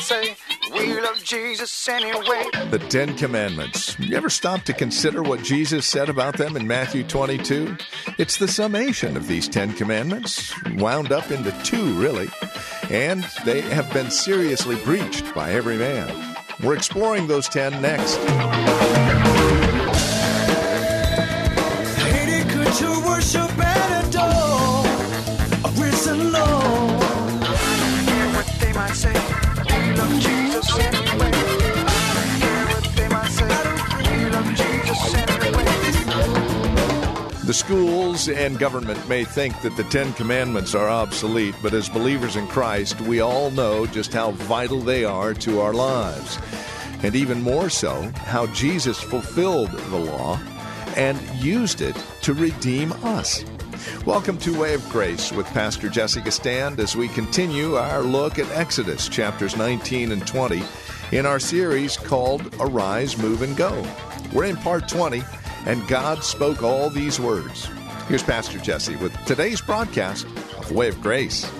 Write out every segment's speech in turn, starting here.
Say, we love Jesus anyway. The Ten Commandments. You ever stop to consider what Jesus said about them in Matthew 22? It's the summation of these Ten Commandments, wound up into two, really. And they have been seriously breached by every man. We're exploring those ten next. The schools and government may think that the Ten Commandments are obsolete, but as believers in Christ, we all know just how vital they are to our lives. And even more so, how Jesus fulfilled the law and used it to redeem us. Welcome to Way of Grace with Pastor Jesse Gistand as we continue our look at Exodus chapters 19 and 20 in our series called Arise, Move, and Go. We're in part 20 and God spoke all these words. Here's Pastor Jesse with today's broadcast of Way of Grace.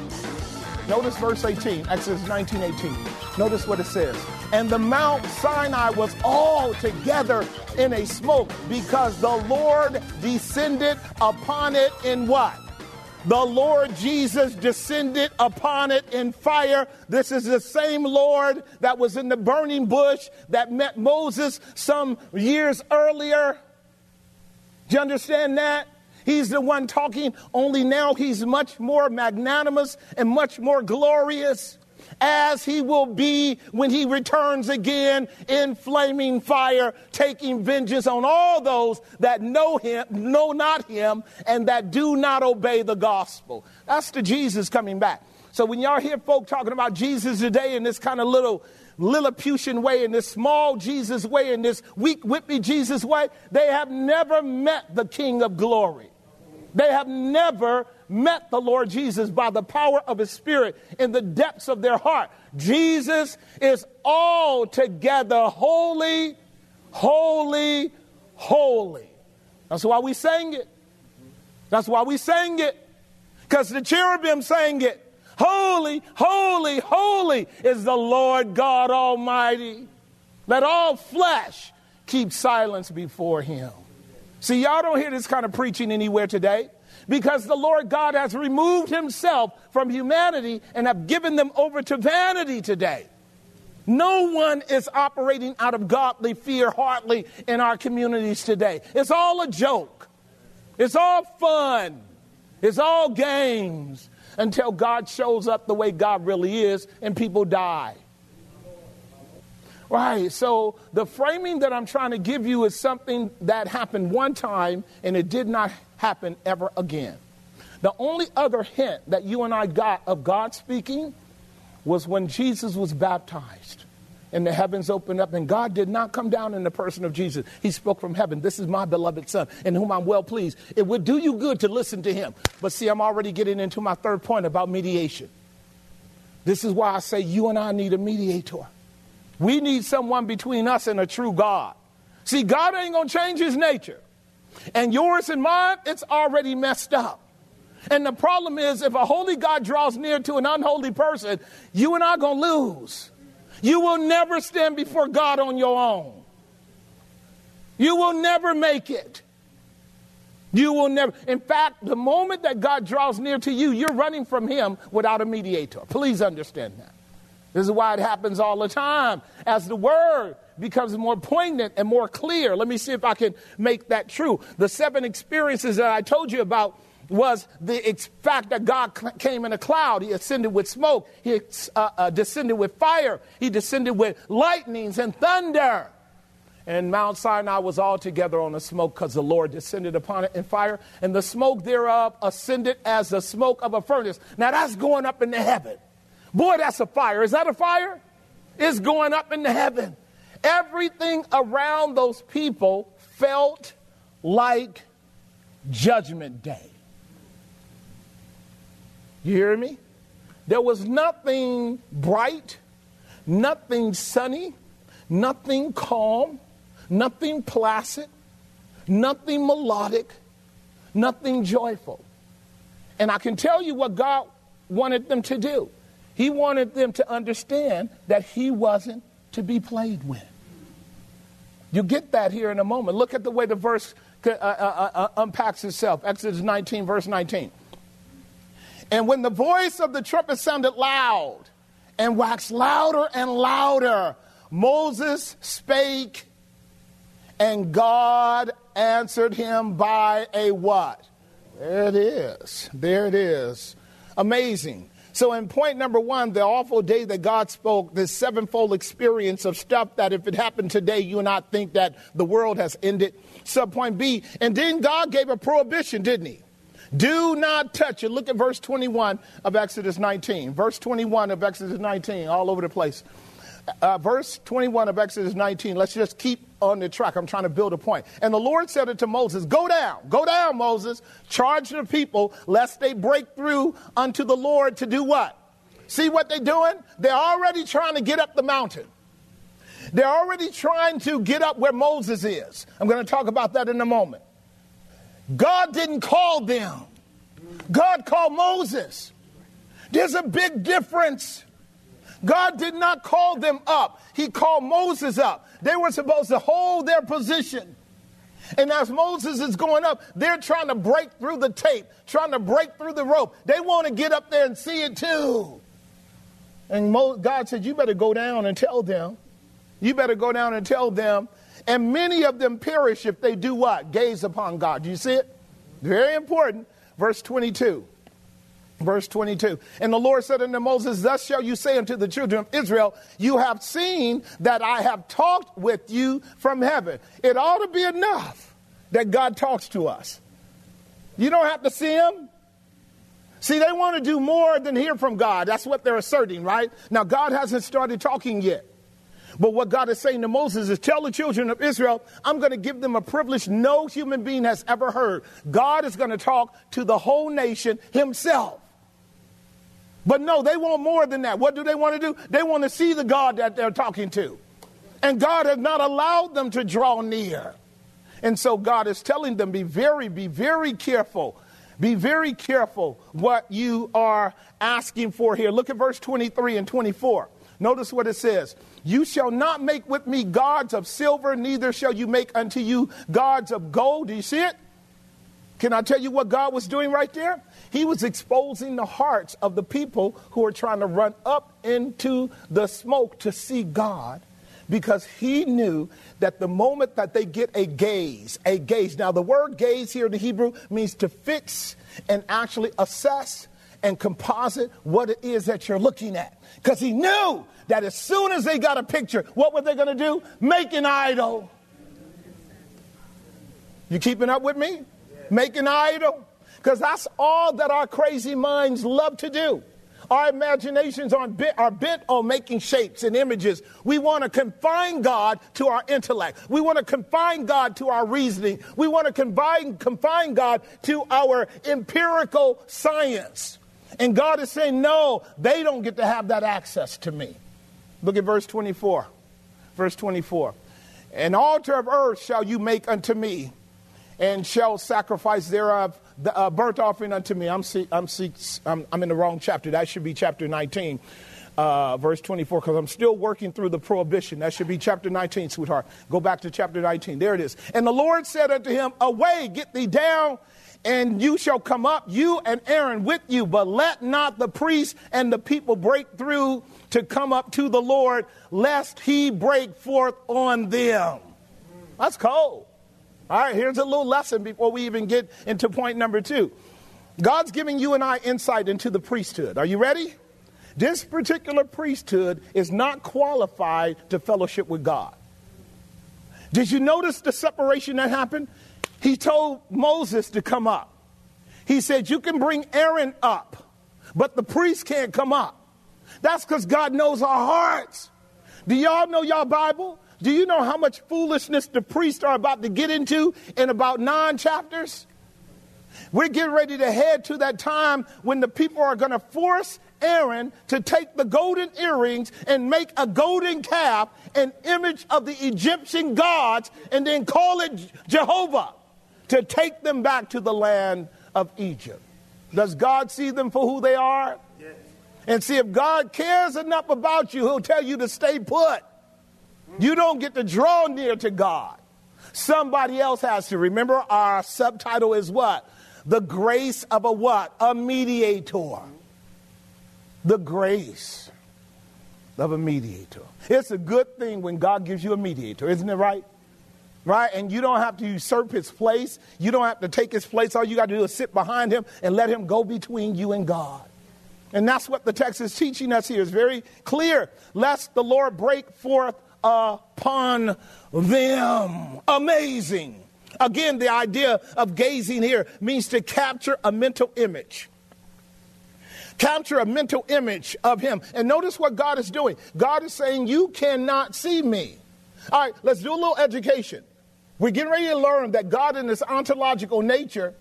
Notice verse 18, Exodus 19 18. Notice what it says. And the Mount Sinai was all together in a smoke because the Lord descended upon it in what? The Lord Jesus descended upon it in fire. This is the same Lord that was in the burning bush that met Moses some years earlier. Do you understand that? He's the one talking, only now he's much more magnanimous and much more glorious as he will be when he returns again in flaming fire, taking vengeance on all those that know him, know not him, and that do not obey the gospel. That's the Jesus coming back. So when y'all hear folk talking about Jesus today in this kind of little Lilliputian way, in this small Jesus way, in this weak, whippy Jesus way, they have never met the King of glory. They have never met the Lord Jesus by the power of His Spirit in the depths of their heart. Jesus is altogether holy, holy, holy. That's why we sang it. That's why we sang it. Because the cherubim sang it. Holy, holy, holy is the Lord God Almighty. Let all flesh keep silence before him. See, y'all don't hear this kind of preaching anywhere today because the Lord God has removed himself from humanity and have given them over to vanity today. No one is operating out of godly fear hardly in our communities today. It's all a joke. It's all fun. It's all games until God shows up the way God really is and people die. Right, so the framing that I'm trying to give you is something that happened one time and it did not happen ever again. The only other hint that you and I got of God speaking was when Jesus was baptized and the heavens opened up, and God did not come down in the person of Jesus. He spoke from heaven. This is my beloved Son, in whom I'm well pleased. It would do you good to listen to him. But see, I'm already getting into my third point about mediation. This is why I say you and I need a mediator. We need someone between us and a true God. See, God ain't going to change his nature. And yours and mine, it's already messed up. And the problem is, if a holy God draws near to an unholy person, you and I are going to lose. You will never stand before God on your own. You will never make it. You will never. In fact, the moment that God draws near to you, you're running from Him without a mediator. Please understand that. This is why it happens all the time. As the Word becomes more poignant and more clear, let me see if I can make that true. The seven experiences that I told you about was the fact that God came in a cloud. He ascended with smoke. He uh, uh, descended with fire. He descended with lightnings and thunder. And Mount Sinai was all together on the smoke because the Lord descended upon it in fire. And the smoke thereof ascended as the smoke of a furnace. Now that's going up into heaven. Boy, that's a fire. Is that a fire? It's going up into heaven. Everything around those people felt like Judgment Day. You hear me? There was nothing bright, nothing sunny, nothing calm, nothing placid, nothing melodic, nothing joyful. And I can tell you what God wanted them to do. He wanted them to understand that He wasn't to be played with. You get that here in a moment. Look at the way the verse uh, uh, uh, uh, unpacks itself. Exodus 19, verse 19. And when the voice of the trumpet sounded loud and waxed louder and louder, Moses spake, and God answered him by a what? There it is. There it is. Amazing. So, in point number one, the awful day that God spoke, this sevenfold experience of stuff that if it happened today, you and I think that the world has ended. Subpoint B, and then God gave a prohibition, didn't He? Do not touch it. Look at verse 21 of Exodus 19. Verse 21 of Exodus 19, all over the place. Uh, verse 21 of Exodus 19. Let's just keep on the track. I'm trying to build a point. And the Lord said unto Moses, Go down, go down, Moses, charge the people, lest they break through unto the Lord to do what? See what they're doing? They're already trying to get up the mountain. They're already trying to get up where Moses is. I'm going to talk about that in a moment. God didn't call them, God called Moses. There's a big difference. God did not call them up, He called Moses up. They were supposed to hold their position. And as Moses is going up, they're trying to break through the tape, trying to break through the rope. They want to get up there and see it too. And God said, You better go down and tell them. You better go down and tell them and many of them perish if they do what? Gaze upon God. Do you see it? Very important. Verse 22. Verse 22. And the Lord said unto Moses, Thus shall you say unto the children of Israel, You have seen that I have talked with you from heaven. It ought to be enough that God talks to us. You don't have to see him. See, they want to do more than hear from God. That's what they're asserting, right? Now, God hasn't started talking yet. But what God is saying to Moses is tell the children of Israel, I'm going to give them a privilege no human being has ever heard. God is going to talk to the whole nation himself. But no, they want more than that. What do they want to do? They want to see the God that they're talking to. And God has not allowed them to draw near. And so God is telling them be very, be very careful. Be very careful what you are asking for here. Look at verse 23 and 24. Notice what it says. You shall not make with me gods of silver, neither shall you make unto you gods of gold. Do you see it? Can I tell you what God was doing right there? He was exposing the hearts of the people who are trying to run up into the smoke to see God because he knew that the moment that they get a gaze, a gaze, now the word gaze here in the Hebrew means to fix and actually assess and composite what it is that you're looking at. Because he knew that as soon as they got a picture, what were they going to do? Make an idol. You keeping up with me? Make an idol. Because that's all that our crazy minds love to do. Our imaginations are bent, are bent on making shapes and images. We want to confine God to our intellect. We want to confine God to our reasoning. We want to confine, confine God to our empirical science. And God is saying, no, they don't get to have that access to me. Look at verse 24. Verse 24. An altar of earth shall you make unto me, and shall sacrifice thereof the uh, burnt offering unto me. I'm, see, I'm, see, I'm, I'm, in the wrong chapter. That should be chapter 19, uh, verse 24, because I'm still working through the prohibition. That should be chapter 19, sweetheart. Go back to chapter 19. There it is. And the Lord said unto him, Away, get thee down and you shall come up, you and Aaron with you, but let not the priest and the people break through to come up to the Lord, lest he break forth on them. That's cold. All right, here's a little lesson before we even get into point number two. God's giving you and I insight into the priesthood. Are you ready? This particular priesthood is not qualified to fellowship with God. Did you notice the separation that happened? He told Moses to come up. He said, You can bring Aaron up, but the priest can't come up. That's because God knows our hearts. Do y'all know y'all Bible? Do you know how much foolishness the priests are about to get into in about nine chapters? We're getting ready to head to that time when the people are going to force Aaron to take the golden earrings and make a golden calf, an image of the Egyptian gods, and then call it Jehovah to take them back to the land of Egypt. Does God see them for who they are? Yes. And see, if God cares enough about you, He'll tell you to stay put. You don't get to draw near to God. Somebody else has to. Remember, our subtitle is what? The grace of a what? A mediator. The grace of a mediator. It's a good thing when God gives you a mediator, isn't it right? Right? And you don't have to usurp his place. You don't have to take his place. All you got to do is sit behind him and let him go between you and God. And that's what the text is teaching us here. It's very clear. Lest the Lord break forth upon them. Amazing. Again, the idea of gazing here means to capture a mental image. Capture a mental image of him. And notice what God is doing. God is saying, You cannot see me. All right, let's do a little education. We're getting ready to learn that God, in his ontological nature,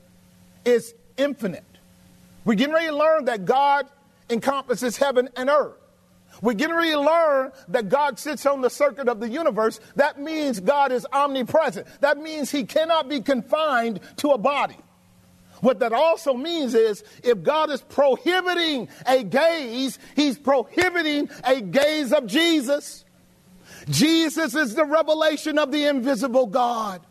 is infinite. We're getting ready to learn that God encompasses heaven and earth. We're getting ready to learn that God sits on the circuit of the universe. That means God is omnipresent. That means he cannot be confined to a body. What that also means is if God is prohibiting a gaze, he's prohibiting a gaze of Jesus. Jesus is the revelation of the invisible God.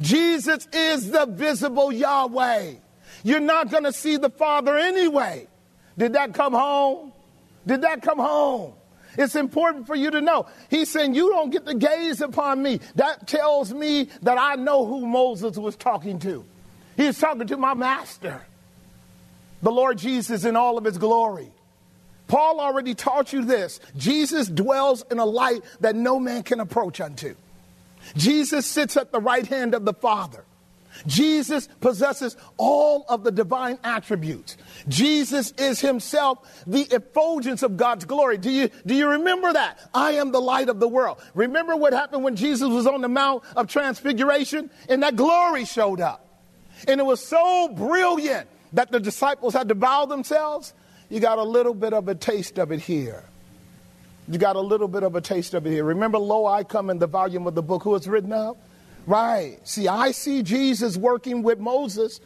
Jesus is the visible Yahweh. You're not going to see the Father anyway. Did that come home? Did that come home? It's important for you to know. He's saying, You don't get to gaze upon me. That tells me that I know who Moses was talking to. He's talking to my master, the Lord Jesus, in all of his glory. Paul already taught you this. Jesus dwells in a light that no man can approach unto. Jesus sits at the right hand of the Father. Jesus possesses all of the divine attributes. Jesus is himself the effulgence of God's glory. Do you, do you remember that? I am the light of the world. Remember what happened when Jesus was on the Mount of Transfiguration and that glory showed up. And it was so brilliant that the disciples had to bow themselves. You got a little bit of a taste of it here. You got a little bit of a taste of it here. Remember, Lo, I come in the volume of the book Who is written of? Right. See, I see Jesus working with Moses.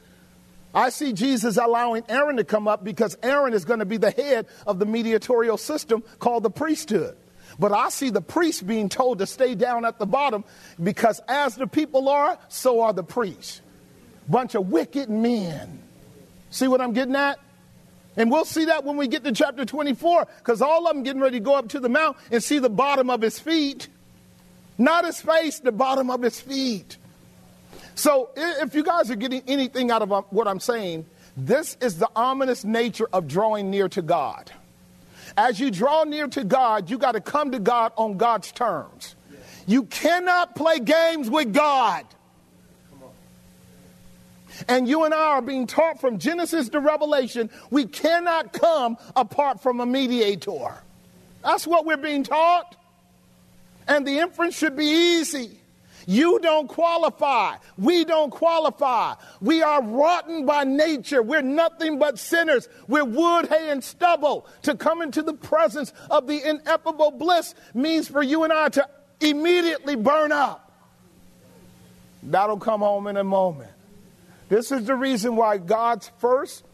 I see Jesus allowing Aaron to come up because Aaron is going to be the head of the mediatorial system called the priesthood. But I see the priests being told to stay down at the bottom because as the people are, so are the priests. Bunch of wicked men. See what I'm getting at? And we'll see that when we get to chapter 24 because all of them getting ready to go up to the mount and see the bottom of his feet. Not his face, the bottom of his feet. So if you guys are getting anything out of uh, what I'm saying, this is the ominous nature of drawing near to God. As you draw near to God, you got to come to God on God's terms. You cannot play games with God. And you and I are being taught from Genesis to Revelation, we cannot come apart from a mediator. That's what we're being taught. And the inference should be easy. You don't qualify. We don't qualify. We are rotten by nature. We're nothing but sinners. We're wood, hay, and stubble. To come into the presence of the ineffable bliss means for you and I to immediately burn up. That'll come home in a moment. This is the reason why God's first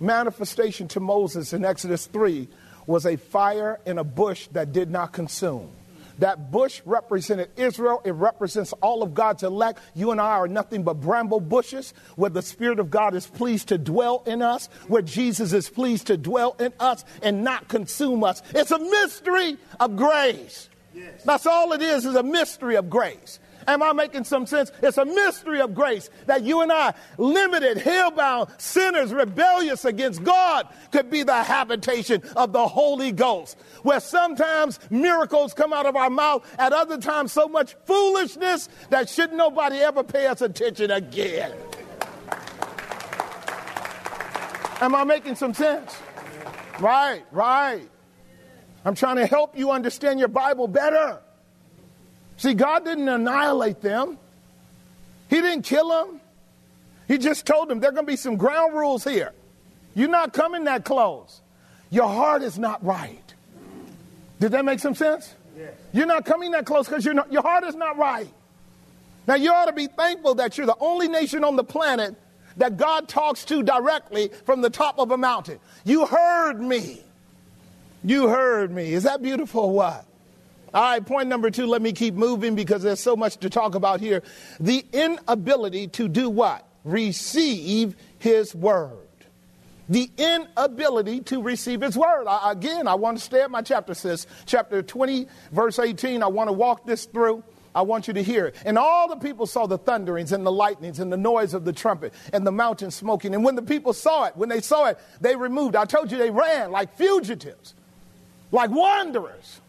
manifestation to Moses in Exodus 3 was a fire in a bush that did not consume. That bush represented Israel. It represents all of God's elect. You and I are nothing but bramble bushes where the Spirit of God is pleased to dwell in us, where Jesus is pleased to dwell in us and not consume us. It's a mystery of grace. Yes. That's all it is, is a mystery of grace. Am I making some sense? It's a mystery of grace that you and I, limited, hell-bound sinners, rebellious against God, could be the habitation of the Holy Ghost. Where sometimes miracles come out of our mouth, at other times so much foolishness that should nobody ever pay us attention again. Am I making some sense? Right, right. I'm trying to help you understand your Bible better. See, God didn't annihilate them, He didn't kill them. He just told them there are going to be some ground rules here. You're not coming that close. Your heart is not right. Did that make some sense? Yes. You're not coming that close because your heart is not right. Now, you ought to be thankful that you're the only nation on the planet that God talks to directly from the top of a mountain. You heard me. You heard me. Is that beautiful or what? All right, point number two, let me keep moving because there's so much to talk about here. The inability to do what? Receive his word. The inability to receive his word. I, again, I want to stay at my chapter, sis. Chapter 20, verse 18. I want to walk this through. I want you to hear it. And all the people saw the thunderings and the lightnings and the noise of the trumpet and the mountain smoking. And when the people saw it, when they saw it, they removed. I told you they ran like fugitives, like wanderers.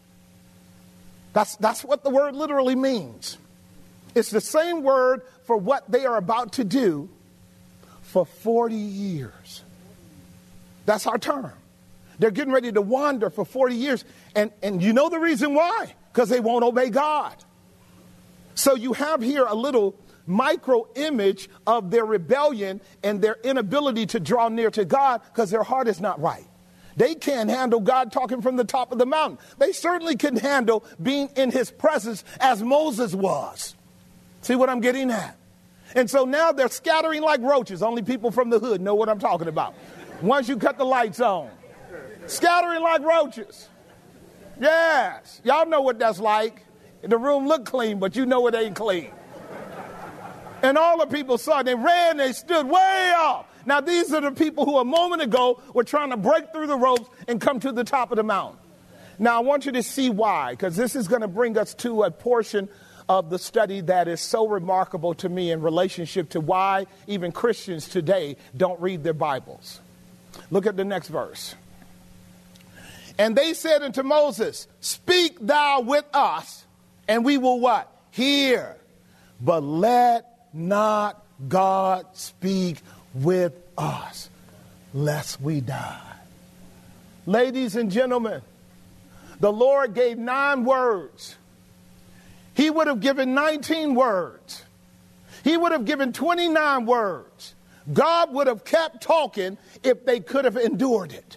That's, that's what the word literally means. It's the same word for what they are about to do for 40 years. That's our term. They're getting ready to wander for 40 years. And, and you know the reason why? Because they won't obey God. So you have here a little micro image of their rebellion and their inability to draw near to God because their heart is not right. They can't handle God talking from the top of the mountain. They certainly can handle being in his presence as Moses was. See what I'm getting at? And so now they're scattering like roaches. Only people from the hood know what I'm talking about. Once you cut the lights on, scattering like roaches. Yes, y'all know what that's like. The room looked clean, but you know it ain't clean. And all the people saw it. They ran, they stood way off. Now, these are the people who a moment ago were trying to break through the ropes and come to the top of the mountain. Now, I want you to see why, because this is going to bring us to a portion of the study that is so remarkable to me in relationship to why even Christians today don't read their Bibles. Look at the next verse. And they said unto Moses, Speak thou with us and we will what? Hear. But let not God speak with us, lest we die. Ladies and gentlemen, the Lord gave nine words. He would have given 19 words. He would have given 29 words. God would have kept talking if they could have endured it.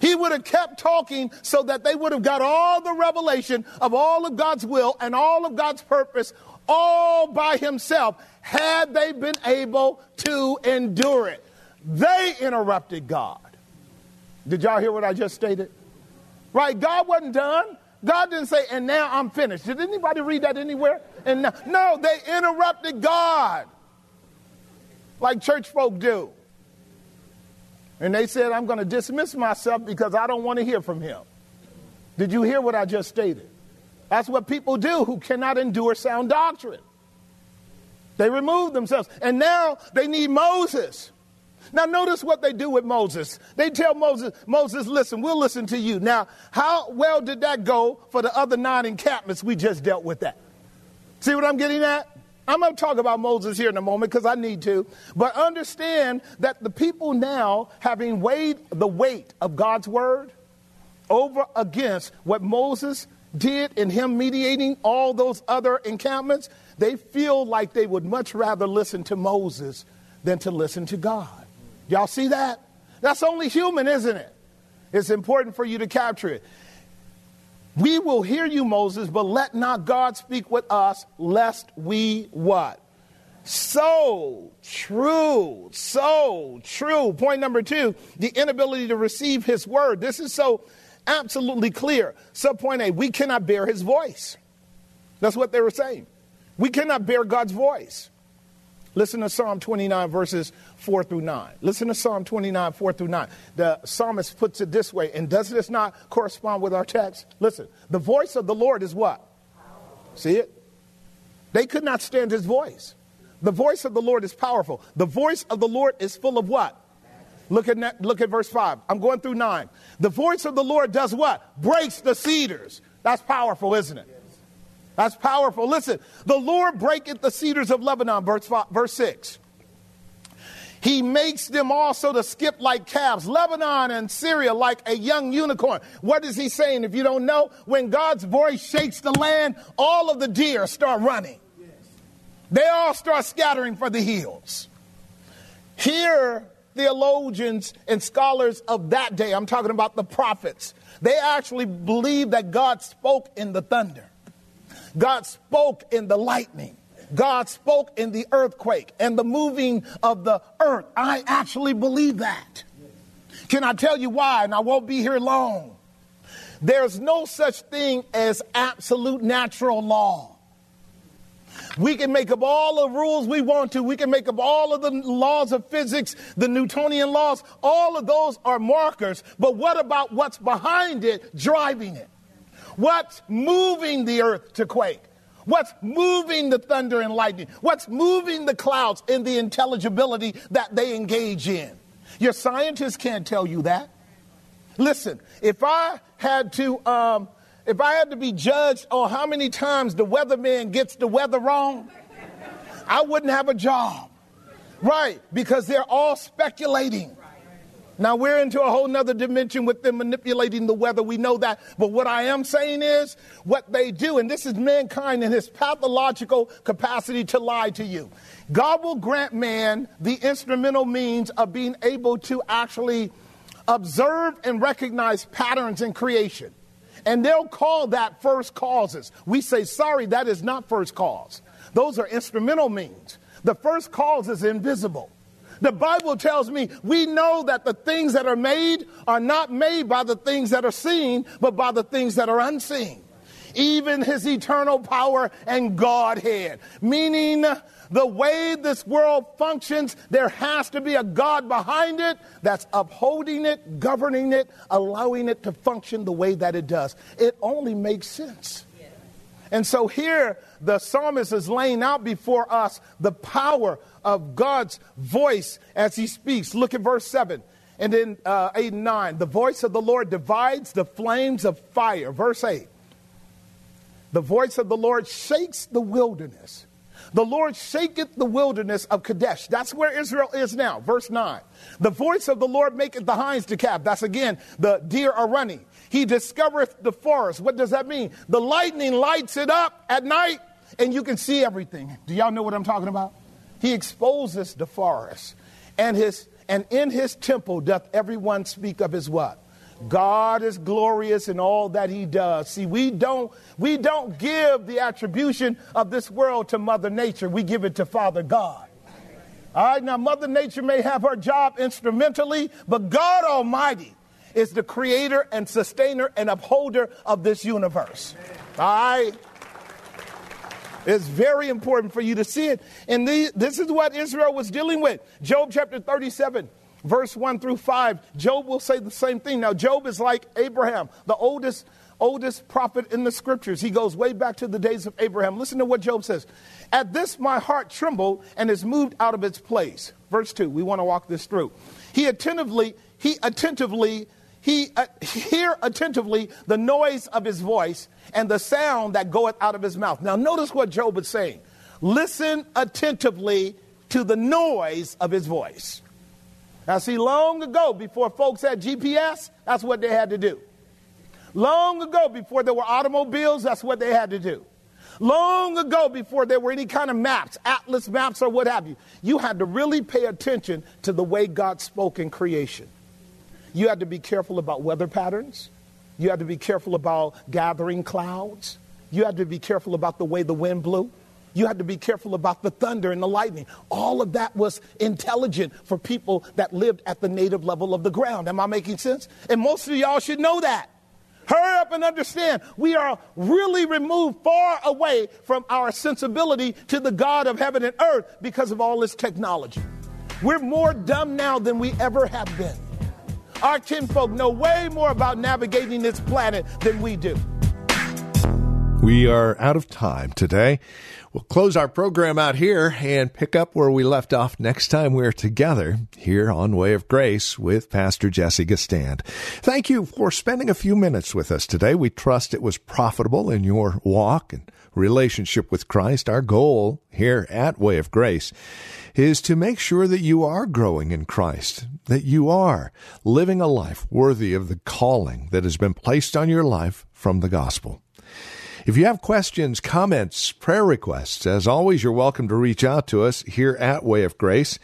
He would have kept talking so that they would have got all the revelation of all of God's will and all of God's purpose all by himself had they been able to endure it. They interrupted God. Did y'all hear what I just stated? Right? God wasn't done. God didn't say, and now I'm finished. Did anybody read that anywhere? And now, no, they interrupted God like church folk do. And they said, I'm going to dismiss myself because I don't want to hear from him. Did you hear what I just stated? That's what people do who cannot endure sound doctrine. They remove themselves. And now they need Moses. Now, notice what they do with Moses. They tell Moses, Moses, listen, we'll listen to you. Now, how well did that go for the other nine encampments we just dealt with that? See what I'm getting at? I'm going to talk about Moses here in a moment because I need to. But understand that the people now, having weighed the weight of God's word over against what Moses did in him mediating all those other encampments, they feel like they would much rather listen to Moses than to listen to God. Y'all see that? That's only human, isn't it? It's important for you to capture it. We will hear you, Moses, but let not God speak with us, lest we what? So true, so true. Point number two the inability to receive his word. This is so absolutely clear. Subpoint A, we cannot bear his voice. That's what they were saying. We cannot bear God's voice. Listen to Psalm 29, verses 4 through 9. Listen to Psalm 29, 4 through 9. The psalmist puts it this way, and does this not correspond with our text? Listen, the voice of the Lord is what? See it? They could not stand his voice. The voice of the Lord is powerful. The voice of the Lord is full of what? Look at, look at verse 5. I'm going through 9. The voice of the Lord does what? Breaks the cedars. That's powerful, isn't it? That's powerful. Listen, the Lord breaketh the cedars of Lebanon, verse, five, verse 6. He makes them also to skip like calves, Lebanon and Syria like a young unicorn. What is he saying? If you don't know, when God's voice shakes the land, all of the deer start running. They all start scattering for the hills. Here, theologians and scholars of that day, I'm talking about the prophets, they actually believe that God spoke in the thunder, God spoke in the lightning. God spoke in the earthquake and the moving of the earth. I actually believe that. Can I tell you why? And I won't be here long. There's no such thing as absolute natural law. We can make up all the rules we want to. We can make up all of the laws of physics, the Newtonian laws. All of those are markers. But what about what's behind it, driving it? What's moving the earth to quake? What's moving the thunder and lightning? What's moving the clouds in the intelligibility that they engage in? Your scientists can't tell you that. Listen, if I had to um, if I had to be judged on how many times the weatherman gets the weather wrong, I wouldn't have a job. Right, because they're all speculating. Now we're into a whole nother dimension with them manipulating the weather. We know that. But what I am saying is what they do, and this is mankind and his pathological capacity to lie to you. God will grant man the instrumental means of being able to actually observe and recognize patterns in creation. And they'll call that first causes. We say, sorry, that is not first cause. Those are instrumental means. The first cause is invisible. The Bible tells me we know that the things that are made are not made by the things that are seen, but by the things that are unseen. Even his eternal power and Godhead, meaning the way this world functions, there has to be a God behind it that's upholding it, governing it, allowing it to function the way that it does. It only makes sense. And so here, the psalmist is laying out before us the power of God's voice as he speaks. Look at verse 7 and then uh, 8 and 9. The voice of the Lord divides the flames of fire. Verse 8. The voice of the Lord shakes the wilderness. The Lord shaketh the wilderness of Kadesh. That's where Israel is now. Verse 9. The voice of the Lord maketh the hinds to calve. That's again, the deer are running. He discovereth the forest. What does that mean? The lightning lights it up at night and you can see everything. Do y'all know what I'm talking about? He exposes the forest. And his and in his temple doth everyone speak of his what? God is glorious in all that he does. See, we don't we don't give the attribution of this world to mother nature. We give it to Father God. All right, now mother nature may have her job instrumentally, but God Almighty is the creator and sustainer and upholder of this universe. All right? It's very important for you to see it. And this is what Israel was dealing with. Job chapter 37 verse 1 through 5, Job will say the same thing. Now, Job is like Abraham, the oldest, oldest prophet in the scriptures. He goes way back to the days of Abraham. Listen to what Job says. At this, my heart trembled and is moved out of its place. Verse 2, we want to walk this through. He attentively, he attentively, he uh, hear attentively the noise of his voice and the sound that goeth out of his mouth. Now, notice what Job is saying. Listen attentively to the noise of his voice. Now, see, long ago, before folks had GPS, that's what they had to do. Long ago, before there were automobiles, that's what they had to do. Long ago, before there were any kind of maps, atlas maps or what have you, you had to really pay attention to the way God spoke in creation. You had to be careful about weather patterns. You had to be careful about gathering clouds. You had to be careful about the way the wind blew. You had to be careful about the thunder and the lightning. All of that was intelligent for people that lived at the native level of the ground. Am I making sense? And most of y'all should know that. Hurry up and understand. We are really removed far away from our sensibility to the God of heaven and earth because of all this technology. We're more dumb now than we ever have been. Our kinfolk know way more about navigating this planet than we do. We are out of time today. We'll close our program out here and pick up where we left off next time we're together here on Way of Grace with Pastor Jesse Gistand. Thank you for spending a few minutes with us today. We trust it was profitable in your walk and relationship with Christ. Our goal here at Way of Grace is to make sure that you are growing in Christ, that you are living a life worthy of the calling that has been placed on your life from the gospel. If you have questions, comments, prayer requests, as always, you're welcome to reach out to us here at Way of Grace.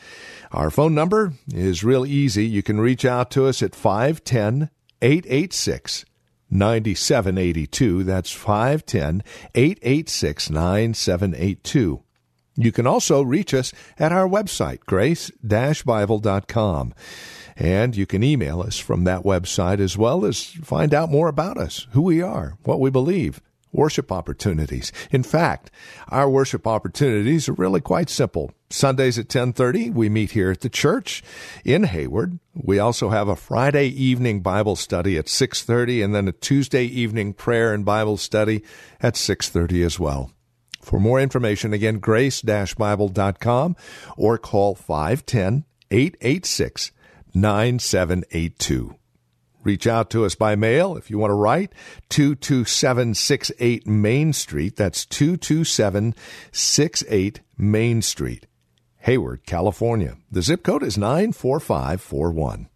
Our phone number is real easy. You can reach out to us at 510 886 9782. That's 510 886 9782. You can also reach us at our website, grace-bible.com. And you can email us from that website as well as find out more about us, who we are, what we believe worship opportunities. In fact, our worship opportunities are really quite simple. Sundays at 10:30 we meet here at the church in Hayward. We also have a Friday evening Bible study at 6:30 and then a Tuesday evening prayer and Bible study at 6:30 as well. For more information again grace-bible.com or call 510 886 9782. Reach out to us by mail if you want to write. 22768 Main Street. That's 22768 Main Street, Hayward, California. The zip code is 94541.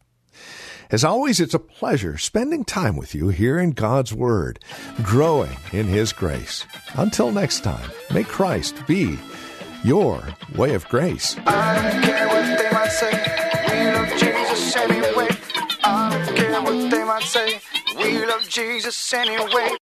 As always, it's a pleasure spending time with you here in God's Word, growing in His grace. Until next time, may Christ be your way of grace. What they might say. We love Jesus anyway.